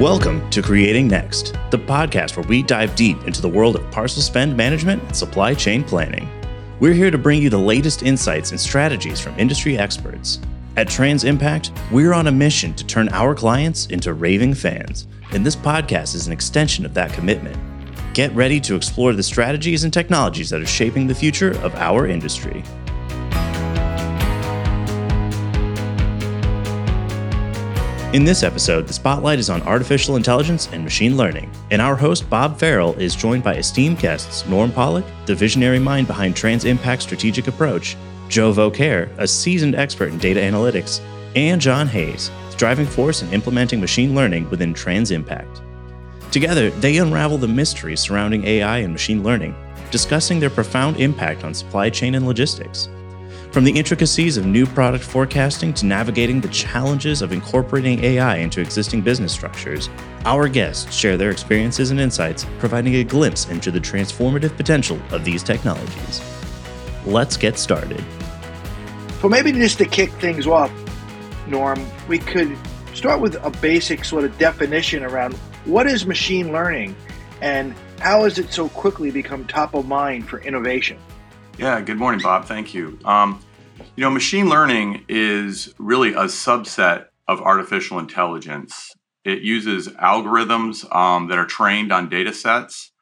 Welcome to Creating Next, the podcast where we dive deep into the world of parcel spend management and supply chain planning. We're here to bring you the latest insights and strategies from industry experts. At Trans Impact, we're on a mission to turn our clients into raving fans, and this podcast is an extension of that commitment. Get ready to explore the strategies and technologies that are shaping the future of our industry. In this episode, the spotlight is on artificial intelligence and machine learning, and our host, Bob Farrel, is joined by esteemed guests Norm Pollock, the visionary mind behind Trans Impact's strategic approach, Joe Vocaire, a seasoned expert in data analytics, and John Hayes, the driving force in implementing machine learning within Trans Impact. Together, they unravel the mysteries surrounding AI and machine learning, discussing their profound impact on supply chain and logistics. From the intricacies of new product forecasting to navigating the challenges of incorporating AI into existing business structures, our guests share their experiences and insights, providing a glimpse into the transformative potential of these technologies. Let's get started. So, maybe just to kick things off, Norm, we could start with a basic sort of definition around what is machine learning and how has it so quickly become top of mind for innovation? Yeah, good morning, Bob. Thank you. Um, you know, machine learning is really a subset of artificial intelligence. It uses algorithms um, that are trained on data sets,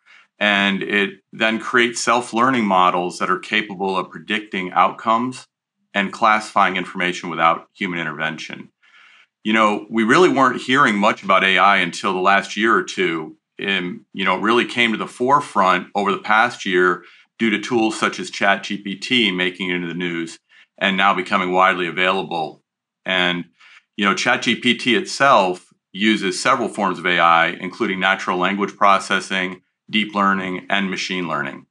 and it then creates self learning models that are capable of predicting outcomes and classifying information without human intervention. You know, we really weren't hearing much about AI until the last year or two. And, you know, it really came to the forefront over the past year due to tools such as ChatGPT making it into the news and now becoming widely available. And you know, ChatGPT itself uses several forms of AI, including natural language processing, deep learning, and machine learning.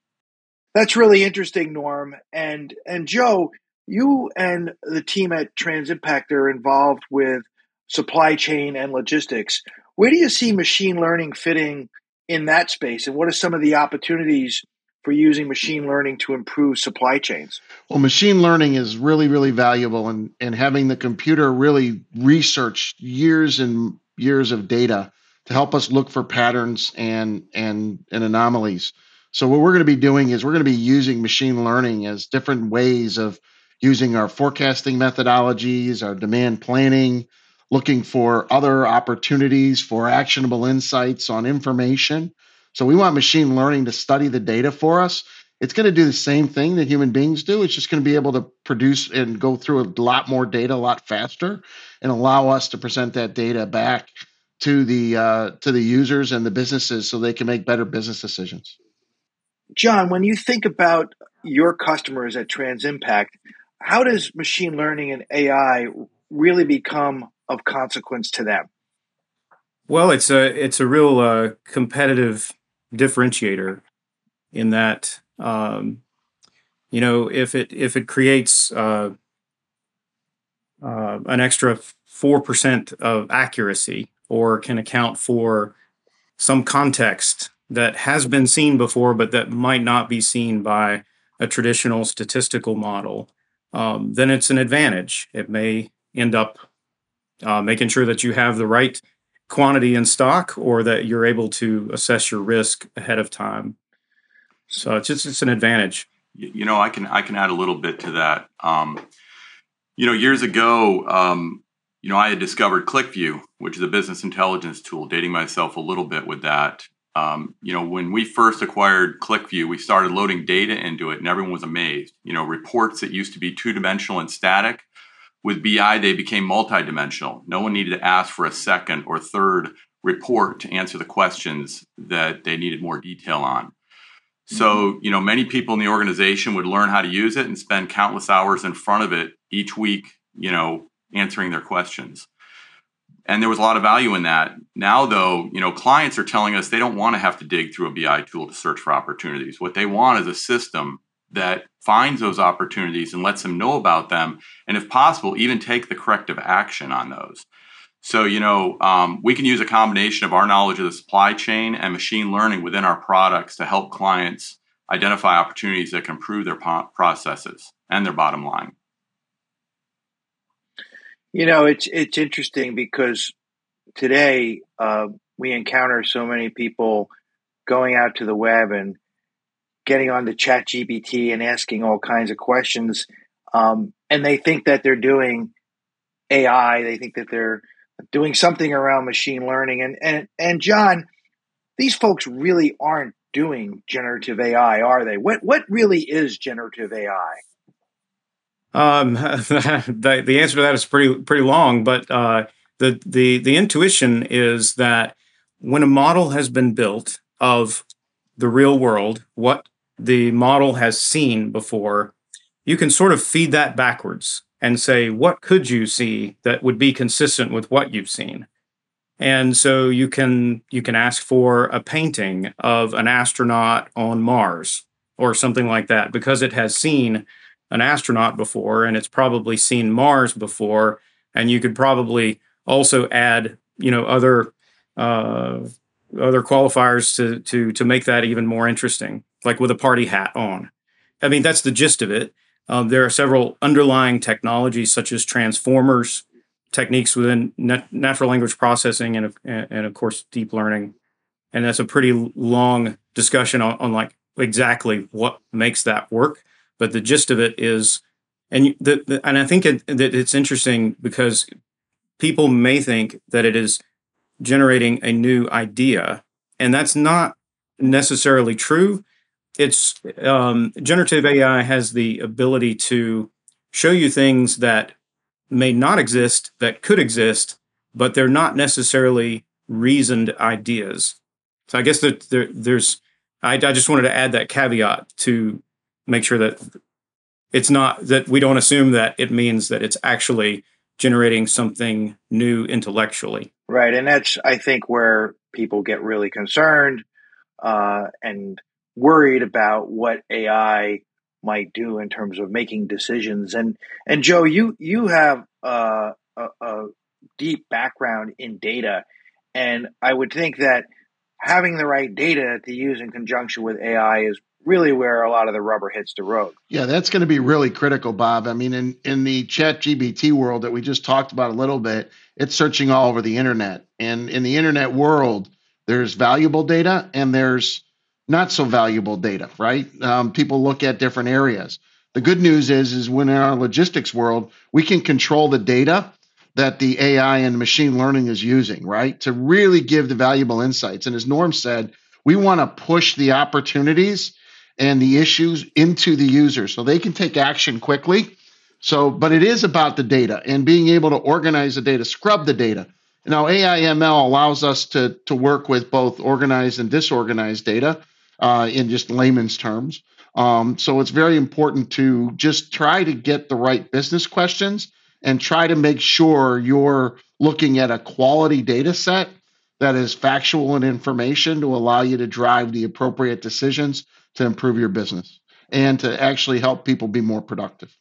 That's really interesting, Norm. And and Joe, you and the team at Trans Impact are involved with supply chain and logistics. Where do you see machine learning fitting in that space, and what are some of the opportunities for using machine learning to improve supply chains? Well, machine learning is really, really valuable, and and having the computer really research years and years of data to help us look for patterns and and and anomalies. So what we're going to be doing is we're going to be using machine learning as different ways of using our forecasting methodologies, our demand planning, looking for other opportunities for actionable insights on information so we want machine learning to study the data for us. It's going to do the same thing that human beings do. It's just going to be able to produce and go through a lot more data a lot faster and allow us to present that data back to the uh, to the users and the businesses so they can make better business decisions. John, when you think about your customers at Trans Impact, how does machine learning and AI really become of consequence to them? Well, it's a it's a real uh, competitive differentiator in that um, you know if it if it creates uh, uh, an extra four percent of accuracy or can account for some context that has been seen before but that might not be seen by a traditional statistical model um, then it's an advantage. It may end up uh, making sure that you have the right quantity in stock or that you're able to assess your risk ahead of time. So it's just it's an advantage. You know, I can I can add a little bit to that. Um, you know, years ago, um, you know, I had discovered QlikView, which is a business intelligence tool, dating myself a little bit with that. Um, you know, when we first acquired QlikView, we started loading data into it, and everyone was amazed. You know, reports that used to be two dimensional and static with BI, they became multidimensional. No one needed to ask for a second or third report to answer the questions that they needed more detail on. So, mm-hmm. you know, many people in the organization would learn how to use it and spend countless hours in front of it each week, you know, answering their questions. And there was a lot of value in that. Now, though, you know, clients are telling us they don't want to have to dig through a BI tool to search for opportunities. What they want is a system that finds those opportunities and lets them know about them, and if possible, even take the corrective action on those. So, you know, um, we can use a combination of our knowledge of the supply chain and machine learning within our products to help clients identify opportunities that can improve their po- processes and their bottom line. You know, it's it's interesting because today uh, we encounter so many people going out to the web and getting on the chat gpt and asking all kinds of questions um, and they think that they're doing ai they think that they're doing something around machine learning and and and john these folks really aren't doing generative ai are they? What what really is generative ai um, the, the answer to that is pretty pretty long, but uh, the the the intuition is that when a model has been built of the real world, what the model has seen before, you can sort of feed that backwards and say, what could you see that would be consistent with what you've seen? And so you can you can ask for a painting of an astronaut on Mars or something like that because it has seen an astronaut before and it's probably seen Mars before and you could probably also add you know other uh, other qualifiers to to to make that even more interesting like with a party hat on. I mean that's the gist of it. Um, there are several underlying technologies such as transformers techniques within nat- natural language processing and, and of course deep learning. And that's a pretty long discussion on, on like exactly what makes that work. But the gist of it is and the, the and i think it, that it's interesting because people may think that it is generating a new idea, and that's not necessarily true. It's um, generative AI has the ability to show you things that may not exist that could exist, but they're not necessarily reasoned ideas. So I guess that there, there's I, I just wanted to add that caveat to make sure that it's not that we don't assume that it means that it's actually generating something new intellectually. Right. And that's, I think, where people get really concerned uh, and worried about what AI might do in terms of making decisions. And and Joe, you you have a, a deep background in data, and I would think that having the right data to use in conjunction with AI is really where a lot of the rubber hits the road. Yeah, that's going to be really critical, Bob. I mean, in, in the chat GPT world that we just talked about a little bit, it's searching all over the internet. And in the internet world, there's valuable data and there's not so valuable data, right? Um, people look at different areas. The good news is, is when in our logistics world, we can control the data that the AI and machine learning is using, right? To really give the valuable insights. And as Norm said, we want to push the opportunities and the issues into the user so they can take action quickly. So, but it is about the data and being able to organize the data, scrub the data. Now, AIML allows us to, to work with both organized and disorganized data uh, in just layman's terms. Um, so it's very important to just try to get the right business questions and try to make sure you're looking at a quality data set that is factual and information to allow you to drive the appropriate decisions to improve your business and to actually help people be more productive.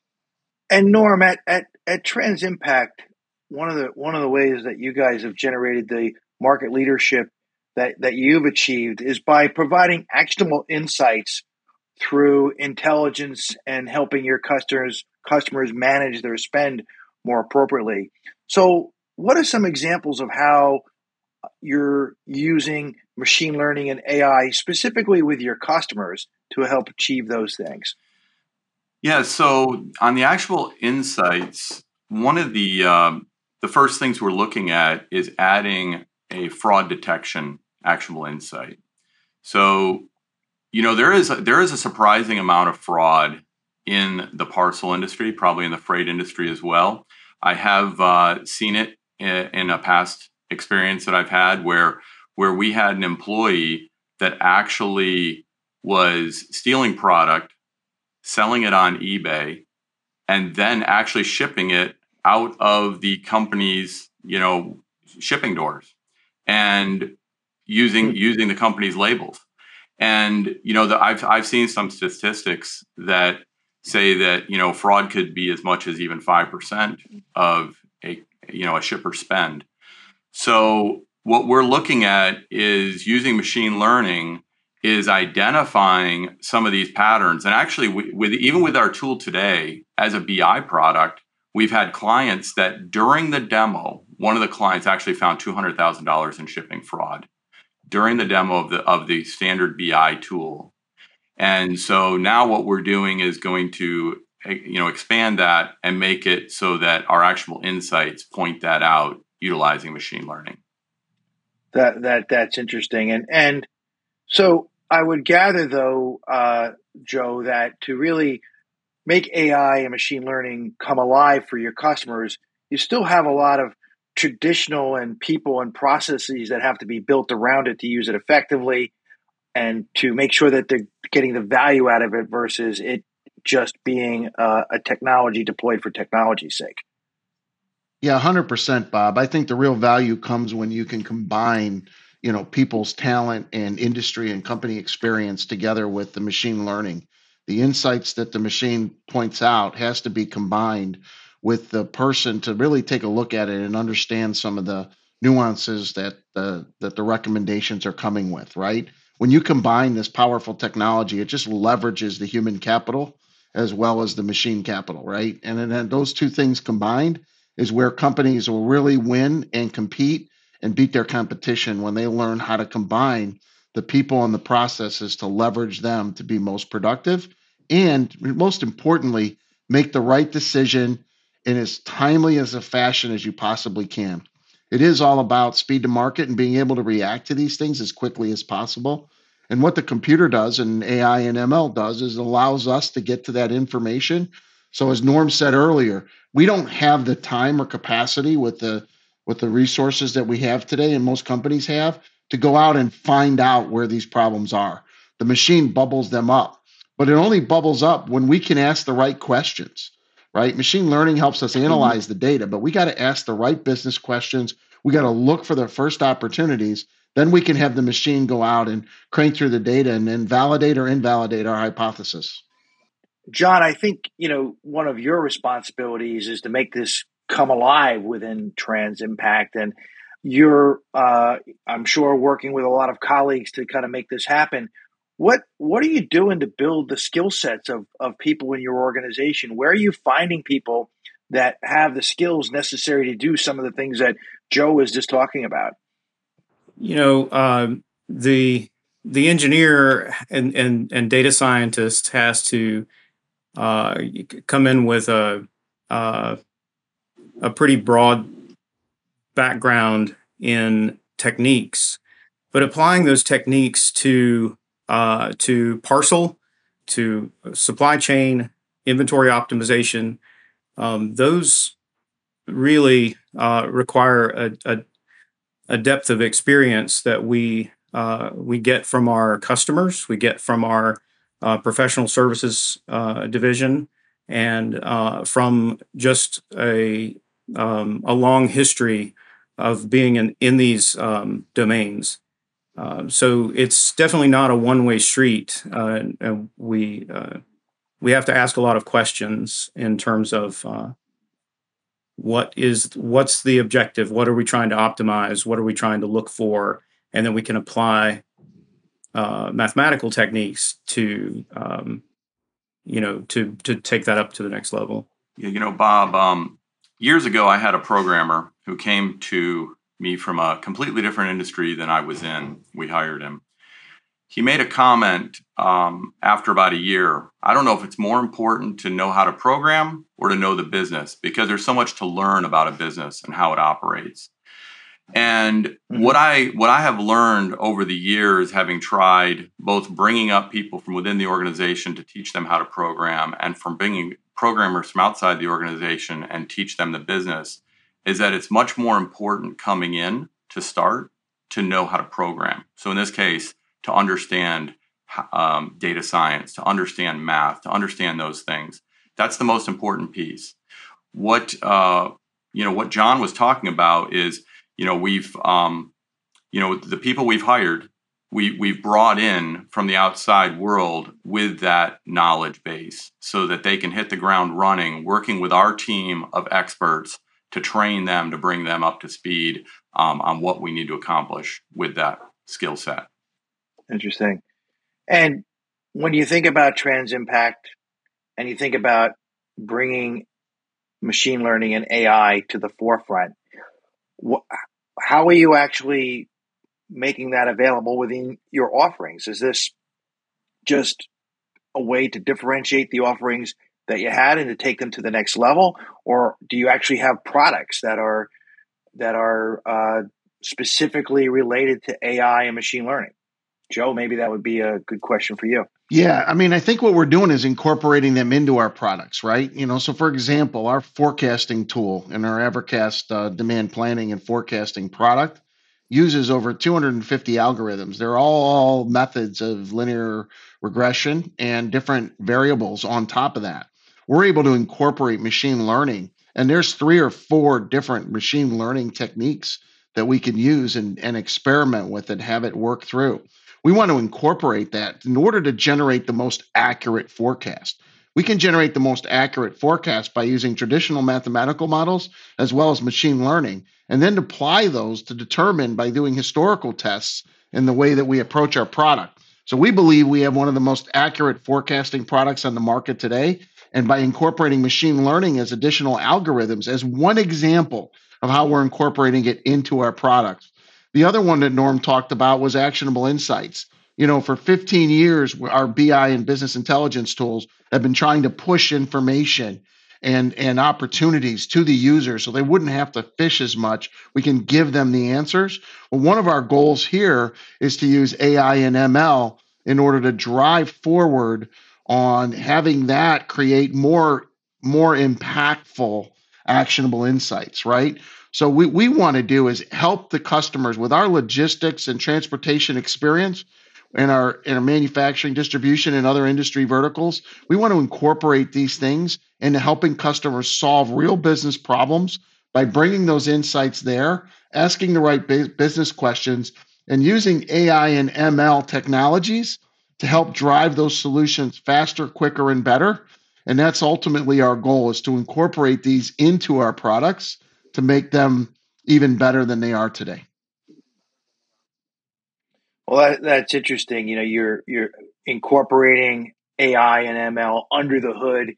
And Norm, at, at, at Impact, one of the one of the ways that you guys have generated the market leadership that, that you've achieved is by providing actionable insights through intelligence and helping your customers customers manage their spend more appropriately. So, what are some examples of how you're using machine learning and AI specifically with your customers to help achieve those things? Yeah, so on the actual insights, one of the um, the first things we're looking at is adding a fraud detection actionable insight. So, you know, there is a, there is a surprising amount of fraud in the parcel industry, probably in the freight industry as well. I have uh, seen it in, in a past experience that I've had where where we had an employee that actually was stealing product, selling it on eBay, and then actually shipping it out of the company's, you know, shipping doors and using hmm. using the company's labels. And you know, the, I've I've seen some statistics that say that you know fraud could be as much as even five percent of a you know a shipper spend. So what we're looking at is using machine learning is identifying some of these patterns and actually we, with even with our tool today as a bi product we've had clients that during the demo one of the clients actually found $200,000 in shipping fraud during the demo of the of the standard BI tool. And so now what we're doing is going to eh, you know expand that and make it so that our actual insights point that out utilizing machine learning. That that that's interesting. And and so I would gather though, uh, Joe, that to really make AI and machine learning come alive for your customers, you still have a lot of traditional and people and processes that have to be built around it to use it effectively and to make sure that they're getting the value out of it versus it just being uh, a technology deployed for technology's sake. Yeah, 100%, Bob. I think the real value comes when you can combine, you know, people's talent and industry and company experience together with the machine learning. The insights that the machine points out has to be combined with the person to really take a look at it and understand some of the nuances that the that the recommendations are coming with, right? When you combine this powerful technology, it just leverages the human capital as well as the machine capital, right? And then those two things combined is where companies will really win and compete and beat their competition when they learn how to combine the people and the processes to leverage them to be most productive and most importantly make the right decision in as timely as a fashion as you possibly can. It is all about speed to market and being able to react to these things as quickly as possible. And what the computer does and ai and ml does is it allows us to get to that information. So as norm said earlier we don't have the time or capacity with the with the resources that we have today and most companies have to go out and find out where these problems are. The machine bubbles them up, but it only bubbles up when we can ask the right questions, right? Machine learning helps us analyze mm-hmm. the data, but we got to ask the right business questions. We got to look for the first opportunities. Then we can have the machine go out and crank through the data and then validate or invalidate our hypothesis. John, I think you know one of your responsibilities is to make this come alive within Trans Impact, and you're, uh, I'm sure, working with a lot of colleagues to kind of make this happen. What what are you doing to build the skill sets of of people in your organization? Where are you finding people that have the skills necessary to do some of the things that Joe was just talking about? You know, uh, the the engineer and, and and data scientist has to uh, come in with a uh, a pretty broad background in techniques, but applying those techniques to uh, to parcel, to supply chain, inventory optimization, um, those really uh, require a, a, a, depth of experience that we uh, we get from our customers, we get from our uh, professional services uh, division, and uh, from just a um, a long history of being in in these um, domains. Uh, so it's definitely not a one way street. Uh, we uh, we have to ask a lot of questions in terms of what is what's the objective? What are we trying to optimize? What are we trying to look for? And then we can apply uh, mathematical techniques to um, you know to to take that up to the next level. Yeah, you know bob um, years ago i had a programmer who came to me from a completely different industry than i was in. We hired him. He made a comment um, after about a year. I don't know if it's more important to know how to program or to know the business because there's so much to learn about a business and how it operates. And mm-hmm. what I what I have learned over the years, having tried both bringing up people from within the organization to teach them how to program, and from bringing programmers from outside the organization and teach them the business, is that it's much more important coming in to start to know how to program. So in this case, to understand um, data science, to understand math, to understand those things. That's the most important piece. What uh, you know, what John was talking about is you know we've um, you know the people we've hired we we've brought in from the outside world with that knowledge base so that they can hit the ground running working with our team of experts to train them to bring them up to speed um, on what we need to accomplish with that skill set interesting and when you think about trans impact and you think about bringing machine learning and ai to the forefront wh- how are you actually making that available within your offerings? Is this just a way to differentiate the offerings that you had and to take them to the next level, or do you actually have products that are that are uh, specifically related to AI and machine learning? Joe, maybe that would be a good question for you. Yeah, I mean, I think what we're doing is incorporating them into our products, right? You know, so for example, our forecasting tool and our Evercast uh, demand planning and forecasting product uses over 250 algorithms. They're all methods of linear regression and different variables on top of that. We're able to incorporate machine learning, and there's three or four different machine learning techniques that we can use and, and experiment with and have it work through. We want to incorporate that in order to generate the most accurate forecast. We can generate the most accurate forecast by using traditional mathematical models as well as machine learning, and then apply those to determine by doing historical tests in the way that we approach our product. So we believe we have one of the most accurate forecasting products on the market today. And by incorporating machine learning as additional algorithms, as one example of how we're incorporating it into our products, the other one that Norm talked about was actionable insights. You know, for 15 years, our BI and business intelligence tools have been trying to push information and, and opportunities to the user so they wouldn't have to fish as much. We can give them the answers. Well, one of our goals here is to use AI and ML in order to drive forward on having that create more more impactful actionable insights, right? So we, we want to do is help the customers with our logistics and transportation experience in our in our manufacturing, distribution, and other industry verticals. We want to incorporate these things into helping customers solve real business problems by bringing those insights there, asking the right business questions, and using AI and ML technologies to help drive those solutions faster, quicker, and better. And that's ultimately our goal is to incorporate these into our products to make them even better than they are today. Well, that, that's interesting. You know, you're you're incorporating AI and ML under the hood,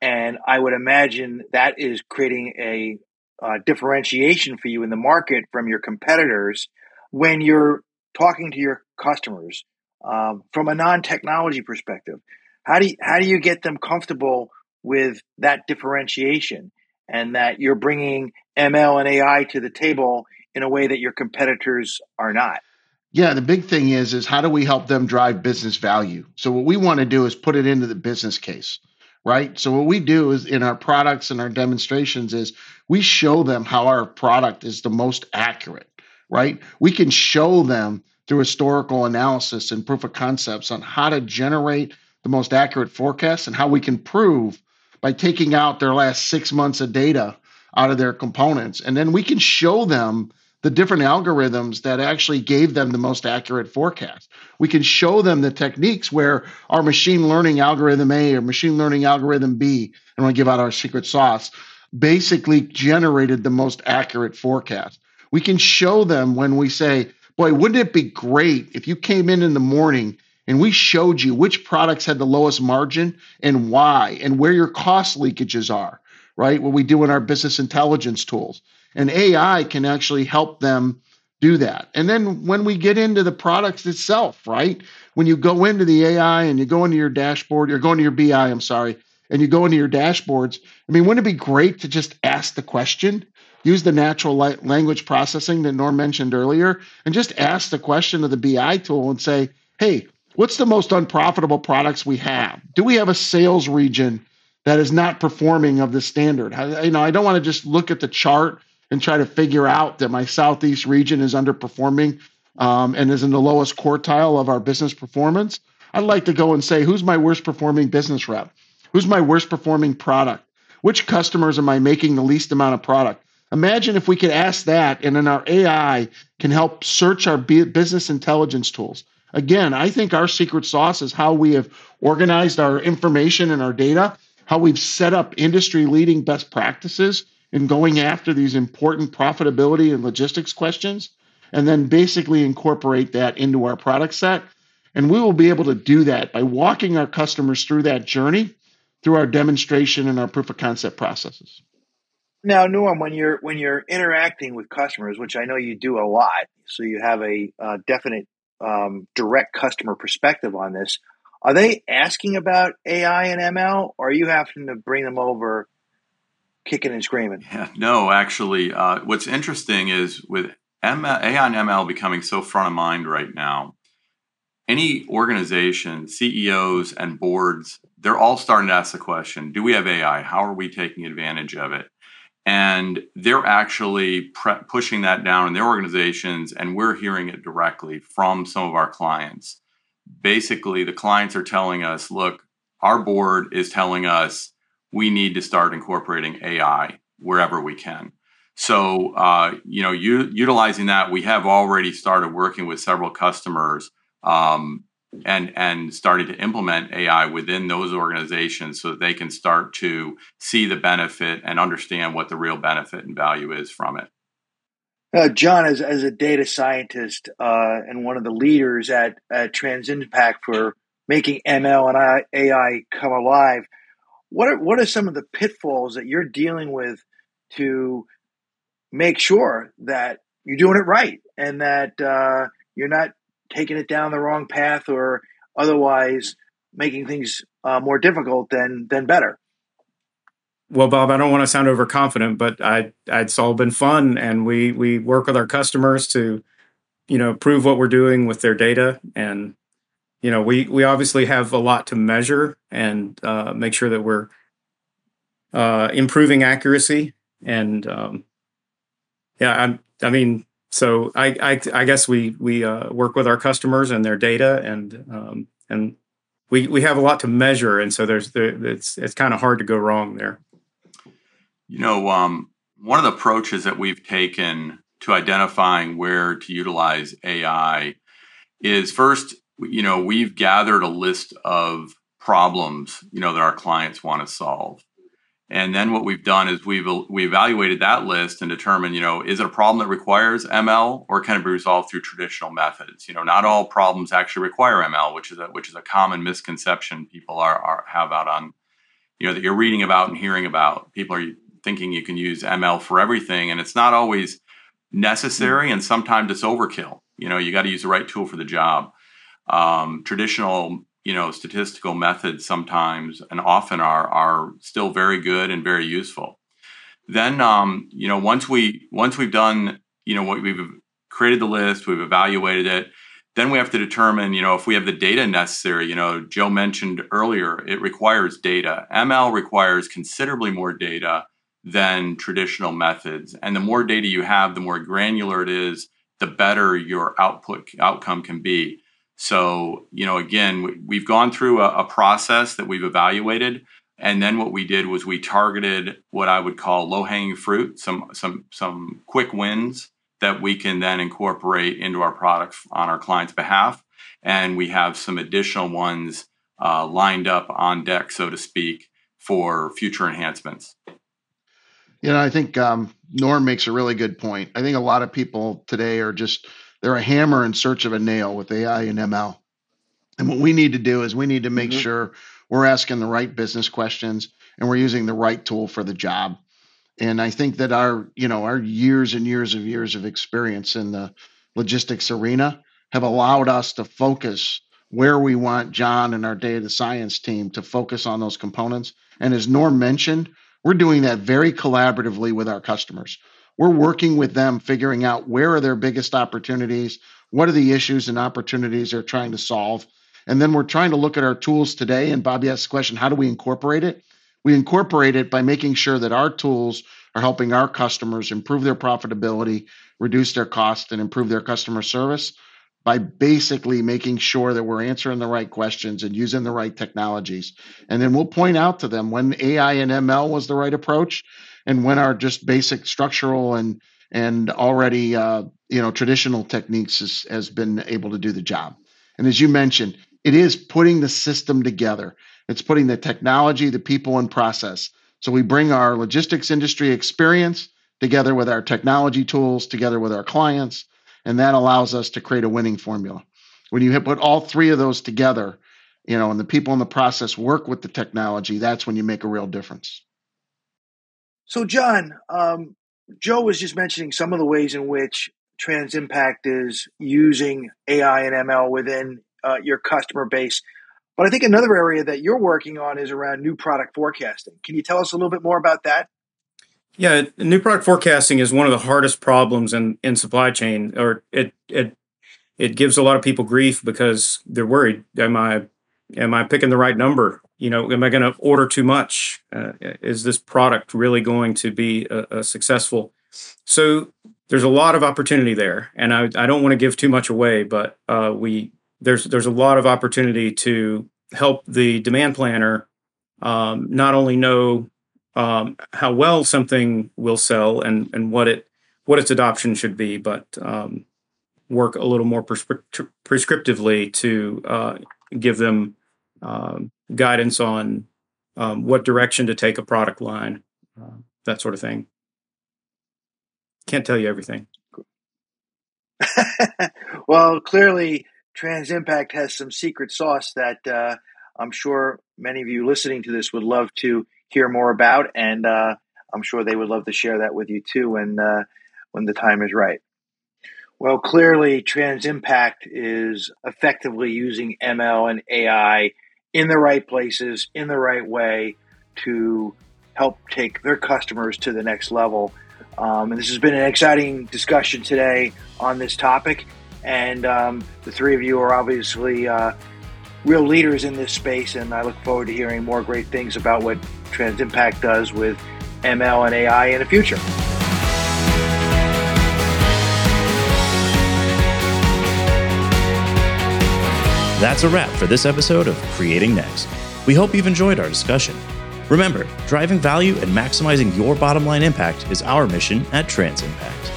and I would imagine that is creating a uh, differentiation for you in the market from your competitors when you're talking to your customers um, from a non-technology perspective. How do you, how do you get them comfortable with that differentiation? and that you're bringing ML and AI to the table in a way that your competitors are not. Yeah, the big thing is is how do we help them drive business value? So what we want to do is put it into the business case, right? So what we do is in our products and our demonstrations is we show them how our product is the most accurate, right? We can show them through historical analysis and proof of concepts on how to generate the most accurate forecasts and how we can prove by taking out their last six months of data out of their components. And then we can show them the different algorithms that actually gave them the most accurate forecast. We can show them the techniques where our machine learning algorithm A or machine learning algorithm B, and we give out our secret sauce, basically generated the most accurate forecast. We can show them when we say, boy, wouldn't it be great if you came in in the morning and we showed you which products had the lowest margin and why, and where your cost leakages are, right? What we do in our business intelligence tools. And AI can actually help them do that. And then when we get into the products itself, right? When you go into the AI and you go into your dashboard, you're going to your BI, I'm sorry, and you go into your dashboards, I mean, wouldn't it be great to just ask the question? Use the natural language processing that Norm mentioned earlier, and just ask the question of the BI tool and say, hey, What's the most unprofitable products we have? Do we have a sales region that is not performing of the standard? I, you know, I don't want to just look at the chart and try to figure out that my southeast region is underperforming um, and is in the lowest quartile of our business performance. I'd like to go and say, who's my worst performing business rep? Who's my worst performing product? Which customers am I making the least amount of product? Imagine if we could ask that, and then our AI can help search our business intelligence tools. Again, I think our secret sauce is how we have organized our information and our data, how we've set up industry leading best practices in going after these important profitability and logistics questions, and then basically incorporate that into our product set. And we will be able to do that by walking our customers through that journey through our demonstration and our proof of concept processes. Now, Norm, when you're when you're interacting with customers, which I know you do a lot, so you have a uh, definite um, direct customer perspective on this. Are they asking about AI and ML, or are you having to bring them over kicking and screaming? Yeah, no, actually, uh, what's interesting is with ML, AI and ML becoming so front of mind right now, any organization, CEOs and boards, they're all starting to ask the question do we have AI? How are we taking advantage of it? And they're actually pre- pushing that down in their organizations, and we're hearing it directly from some of our clients. Basically, the clients are telling us, look, our board is telling us we need to start incorporating AI wherever we can. So, uh, you know, u- utilizing that, we have already started working with several customers um, and and starting to implement AI within those organizations so that they can start to see the benefit and understand what the real benefit and value is from it. Uh, John, as, as a data scientist uh, and one of the leaders at, at TransImpact for making ML and AI come alive, what are, what are some of the pitfalls that you're dealing with to make sure that you're doing it right and that uh, you're not taking it down the wrong path or otherwise making things uh, more difficult than than better. Well, Bob, I don't want to sound overconfident, but I, it's all been fun, and we we work with our customers to, you know, prove what we're doing with their data, and you know, we we obviously have a lot to measure and uh, make sure that we're uh, improving accuracy, and um, yeah, I, I mean, so I, I, I guess we we uh, work with our customers and their data, and um, and we we have a lot to measure, and so there's there, it's it's kind of hard to go wrong there. You know, um, one of the approaches that we've taken to identifying where to utilize AI is first, you know, we've gathered a list of problems, you know, that our clients want to solve. And then what we've done is we've we evaluated that list and determined, you know, is it a problem that requires ML or can it be resolved through traditional methods? You know, not all problems actually require ML, which is a which is a common misconception people are, are have out on, you know, that you're reading about and hearing about. People are thinking you can use ML for everything, and it's not always necessary, and sometimes it's overkill. You know, you got to use the right tool for the job. Um, traditional you know statistical methods sometimes and often are are still very good and very useful. Then um, you know once we once we've done you know what we've created the list we've evaluated it then we have to determine you know if we have the data necessary. You know joe mentioned earlier it requires data. Ml requires considerably more data than traditional methods. And the more data you have the more granular it is the better your output outcome can be so, you know, again, we've gone through a, a, process that we've evaluated, and then what we did was we targeted what I would call low-hanging fruit, some some some quick wins that we can then incorporate into our products on our clients' behalf, and we have some additional ones uh, lined up on deck, so to speak, for future enhancements. You know, I think um, Norm makes a really good point. I think a lot of people today are just they're a hammer in search of a nail with AI and ML. And what we need to do is we need to make mm-hmm. sure we're asking the right business questions and we're using the right tool for the job. And I think that our, you know, our years and years of years of experience in the logistics arena have allowed us to focus where we want John and our data science team to focus on those components. And as Norm mentioned, we're doing that very collaboratively with our customers we're working with them figuring out where are their biggest opportunities what are the issues and opportunities they're trying to solve and then we're trying to look at our tools today and bobby asked the question how do we incorporate it we incorporate it by making sure that our tools are helping our customers improve their profitability reduce their cost and improve their customer service by basically making sure that we're answering the right questions and using the right technologies. And then we'll point out to them when AI and ML was the right approach and when our just basic structural and and already uh, you know traditional techniques has, has been able to do the job. And as you mentioned, it is putting the system together. It's putting the technology, the people, and process. So we bring our logistics industry experience together with our technology tools, together with our clients, and that allows us to create a winning formula. When you put all three of those together, you know, and the people in the process work with the technology, that's when you make a real difference. So, John, um, Joe was just mentioning some of the ways in which Trans Impact is using AI and ML within uh, your customer base. But I think another area that you're working on is around new product forecasting. Can you tell us a little bit more about that? Yeah, new product forecasting is one of the hardest problems in, in supply chain, or it it it gives a lot of people grief because they're worried. Am I am I picking the right number? You know, am I going to order too much? Uh, is this product really going to be successful? So there's a lot of opportunity there, and I, I don't want to give too much away, but uh, we there's there's a lot of opportunity to help the demand planner um, not only know um, how well something will sell and and what it what its adoption should be, but um, work a little more prescri- prescriptively to uh, give them um, guidance on um, what direction to take a product line, uh, that sort of thing. Can't tell you everything. well, clearly, Trans Impact has some secret sauce that uh, I'm sure many of you listening to this would love to hear more about, and uh, I'm sure they would love to share that with you too when uh, when the time is right. Well, clearly, Trans Impact is effectively using ML and AI in the right places, in the right way to help take their customers to the next level. Um, and this has been an exciting discussion today on this topic. And um, the three of you are obviously uh, real leaders in this space. And I look forward to hearing more great things about what Trans Impact does with ML and AI in the future. That's a wrap for this episode of Creating Next. We hope you've enjoyed our discussion. Remember, driving value and maximizing your bottom line impact is our mission at Trans Impact.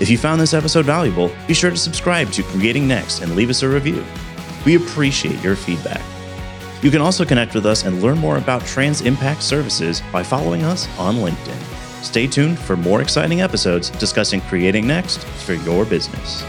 If you found this episode valuable, be sure to subscribe to Creating Next and leave us a review. We appreciate your feedback. You can also connect with us and learn more about Trans Impact services by following us on LinkedIn. Stay tuned for more exciting episodes discussing creating next for your business.